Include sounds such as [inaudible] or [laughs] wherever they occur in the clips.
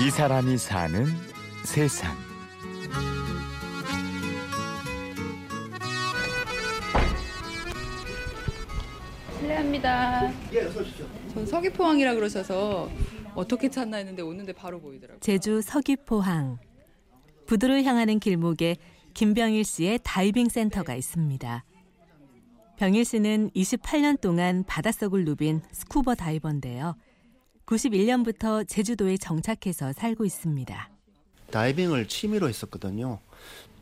이 사람이 사는 세상. 실례합니다. 예, 어서 오십시오. 전 서귀포항이라 그러셔서 어떻게 찾나 했는데 오는데 바로 보이더라고요. 제주 서귀포항. 부두를 향하는 길목에 김병일 씨의 다이빙 센터가 있습니다. 병일 씨는 28년 동안 바닷속을 누빈 스쿠버 다이버인데요. 91년부터 제주도에 정착해서 살고 있습니다. 다이빙을 취미로 했었거든요.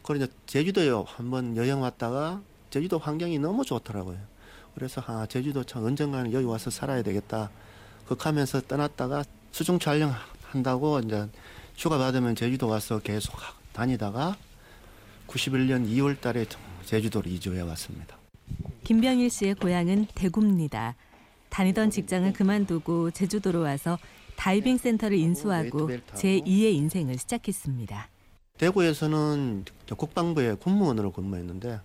그래서 제주도에 한번 여행 왔다가 제주도 환경이 너무 좋더라고요. 그래서 아 제주도 참 언젠가는 여기 와서 살아야 되겠다. 그하면서 떠났다가 수중 촬영 한다고 이제 휴가 받으면 제주도 가서 계속 다니다가 91년 2월 달에 제주도로 이주해 왔습니다. 김병일 씨의 고향은 대구입니다. 다니던 직장을 그만두고 제주도로 와서 다이빙 센터를 인수하고 제2의 인생을 시작했습니다. 대구에서는 국방부의 군무원으로 근무했는데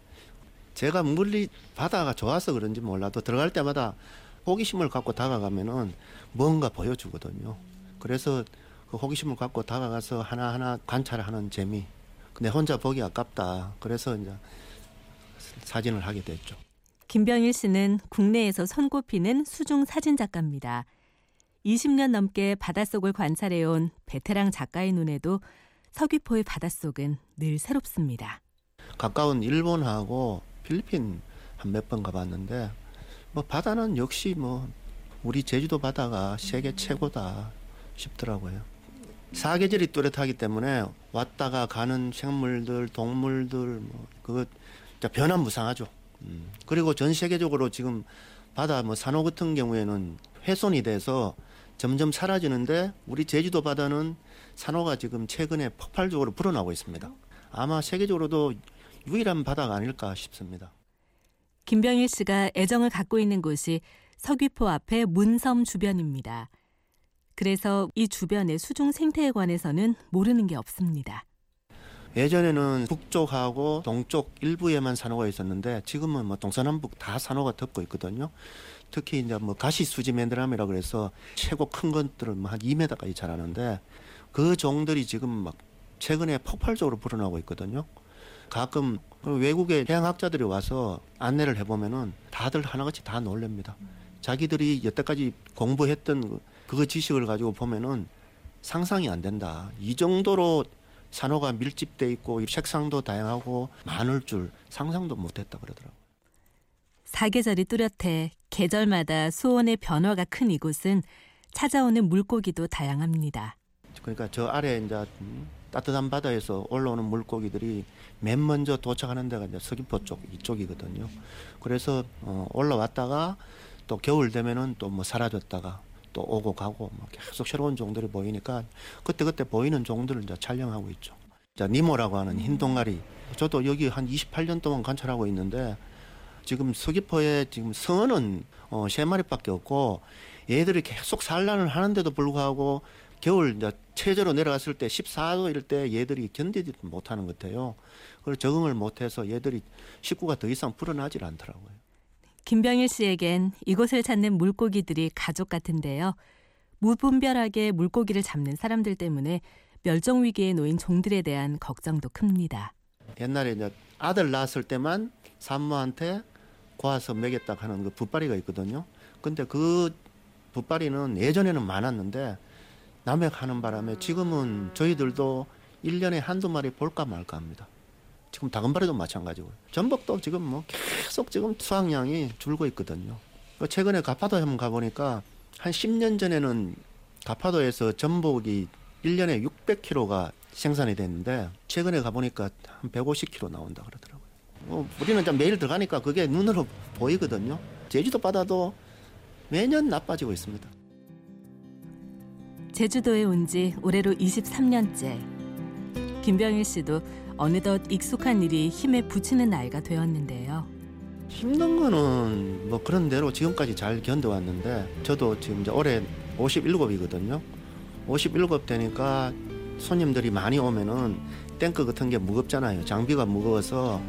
제가 물리 바다가 좋아서 그런지 몰라도 들어갈 때마다 호기심을 갖고 다가가면은 뭔가 보여주거든요. 그래서 그 호기심을 갖고 다가가서 하나하나 관찰하는 재미. 근데 혼자 보기 아깝다. 그래서 이제 사진을 하게 됐죠. 김병일 씨는 국내에서 손꼽히는 수중 사진 작가입니다. 20년 넘게 바닷속을 관찰해온 베테랑 작가의 눈에도 서귀포의 바닷속은 늘 새롭습니다. 가까운 일본하고 필리핀 한 몇 번 가봤는데 뭐 바다는 역시 뭐 우리 제주도 바다가 세계 최고다 싶더라고요. 사계절이 뚜렷하기 때문에 왔다가 가는 생물들, 동물들 뭐 그거 변화무쌍하죠. 음. 그리고 전 세계적으로 지금 바다 뭐 산호 같은 경우에는 훼손이 돼서 점점 사라지는데 우리 제주도 바다는 산호가 지금 최근에 폭발적으로 불어나고 있습니다. 아마 세계적으로도 유일한 바다가 아닐까 싶습니다. 김병일 씨가 애정을 갖고 있는 곳이 서귀포 앞의 문섬 주변입니다. 그래서 이 주변의 수중 생태에 관해서는 모르는 게 없습니다. 예전에는 북쪽하고 동쪽 일부에만 산호가 있었는데 지금은 뭐 동서남북 다 산호가 덮고 있거든요. 특히 이제 뭐 가시 수지 맨드람이라 그래서 최고 큰 것들은 뭐한 2m까지 자라는데 그 종들이 지금 막 최근에 폭발적으로 불어나고 있거든요. 가끔 외국의 해양학자들이 와서 안내를 해보면은 다들 하나같이 다 놀랍니다. 자기들이 여태까지 공부했던 그 지식을 가지고 보면은 상상이 안 된다. 이 정도로 산호가 밀집돼 있고 색상도 다양하고 많을 줄 상상도 못했다 그러더라고요. 사계절이 뚜렷해 계절마다 수온의 변화가 큰 이곳은 찾아오는 물고기도 다양합니다. 그러니까 저 아래 이제 따뜻한 바다에서 올라오는 물고기들이 맨 먼저 도착하는 데가 이제 서귀포 쪽 이쪽이거든요. 그래서 어, 올라왔다가 또 겨울 되면은 또 뭐 사라졌다가 또 오고 가고 뭐 계속 새로운 종들이 보이니까 그때 그때 보이는 종들을 이제 촬영하고 있죠. 자 니모라고 하는 흰 동아리. 저도 여기 한 28년 동안 관찰하고 있는데 지금 서귀포에 지금 성어는 어, 세 마리밖에 없고 얘들이 계속 산란을 하는데도 불구하고 겨울 이제 최저로 내려갔을 때 14도일 때 얘들이 견디지 못하는 것 같아요. 그걸 적응을 못해서 얘들이 식구가 더 이상 불어나질 않더라고요. 김병일 씨에겐 이곳을 찾는 물고기들이 가족 같은데요. 무분별하게 물고기를 잡는 사람들 때문에 멸종 위기에 놓인 종들에 대한 걱정도 큽니다. 옛날에 이제 아들 낳았을 때만 산모한테 고아서 먹였다 하는 그 붓바리가 있거든요. 근데 그 붓바리는 예전에는 많았는데 남획하는 바람에 지금은 저희들도 1년에 한두 마리 볼까 말까 합니다. 지금 다금바리도 마찬가지고요. 전복도 지금 뭐 계속 지금 수확량이 줄고 있거든요. 그 최근에 가파도 한번 가보니까 한 10년 전에는 가파도에서 전복이 1년에 600kg가 생산이 됐는데 최근에 가보니까 한 150kg 나온다 그러더라고요. 뭐 우리는 좀 매일 들어가니까 그게 눈으로 보이거든요. 제주도 바다도 매년 나빠지고 있습니다. 제주도에 온 지 올해로 23년째. 김병일 씨도 어느덧 익숙한 일이 힘에 부치는 나이가 되었는데요. 힘든 거는 뭐 그런 대로 지금까지 잘 견뎌왔는데 저도 지금 이제 올해 57이거든요. 57 되니까 손님들이 많이 오면은 탱크 같은 게 무겁잖아요. 장비가 무거워서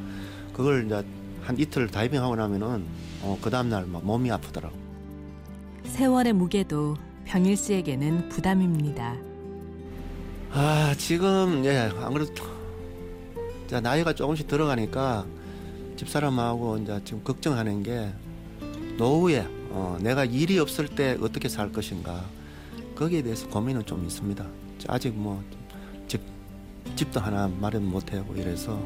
그걸 이제 한 이틀 다이빙하고 나면은 어, 그 다음날 막 몸이 아프더라고. 세월의 무게도 병일 씨에게는 부담입니다. 아 지금 예 아무래도 이제 나이가 조금씩 들어가니까 집사람하고 이제 지금 걱정하는 게 노후에 어, 내가 일이 없을 때 어떻게 살 것인가 거기에 대해서 고민은 좀 있습니다. 아직 뭐 집, 집도 하나 마련 못하고 이래서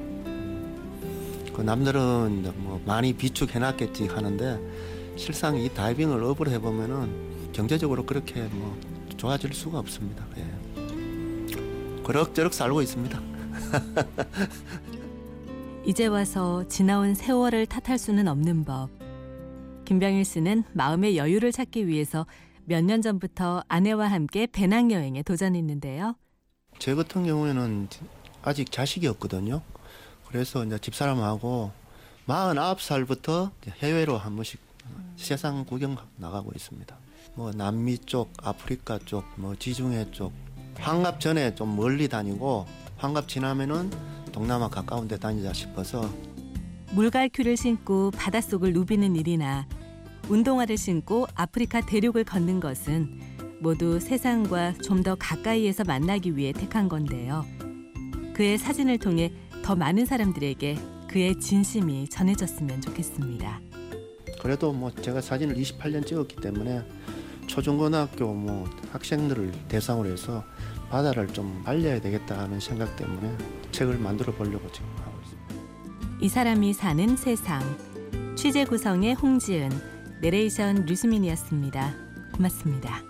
그 남들은 뭐 많이 비축해놨겠지 하는데 실상 이 다이빙을 업을 해보면은 경제적으로 그렇게 뭐 좋아질 수가 없습니다. 예. 그럭저럭 살고 있습니다. [laughs] 이제 와서 지나온 세월을 탓할 수는 없는 법. 김병일 씨는 마음의 여유를 찾기 위해서 몇 년 전부터 아내와 함께 배낭 여행에 도전했는데요. 제 같은 경우에는 아직 자식이 없거든요. 그래서 이제 집사람하고 49살부터 해외로 한 번씩 세상 구경 나가고 있습니다. 뭐 남미 쪽, 아프리카 쪽, 뭐 지중해 쪽. 환갑 전에 좀 멀리 다니고 환갑 지나면은 동남아 가까운 데 다니자 싶어서 물갈퀴를 신고 바닷속을 누비는 일이나 운동화를 신고 아프리카 대륙을 걷는 것은 모두 세상과 좀 더 가까이에서 만나기 위해 택한 건데요. 그의 사진을 통해 더 많은 사람들에게 그의 진심이 전해졌으면 좋겠습니다. 그래도 뭐 제가 사진을 28년 찍었기 때문에 초중고등학교 뭐 학생들을 대상으로 해서 바다를 좀 알려야 되겠다 하는 생각 때문에 책을 만들어 보려고 지금 하고 있습니다. 이 사람이 사는 세상 취재 구성의 홍지은 내레이션 류수민이었습니다. 고맙습니다.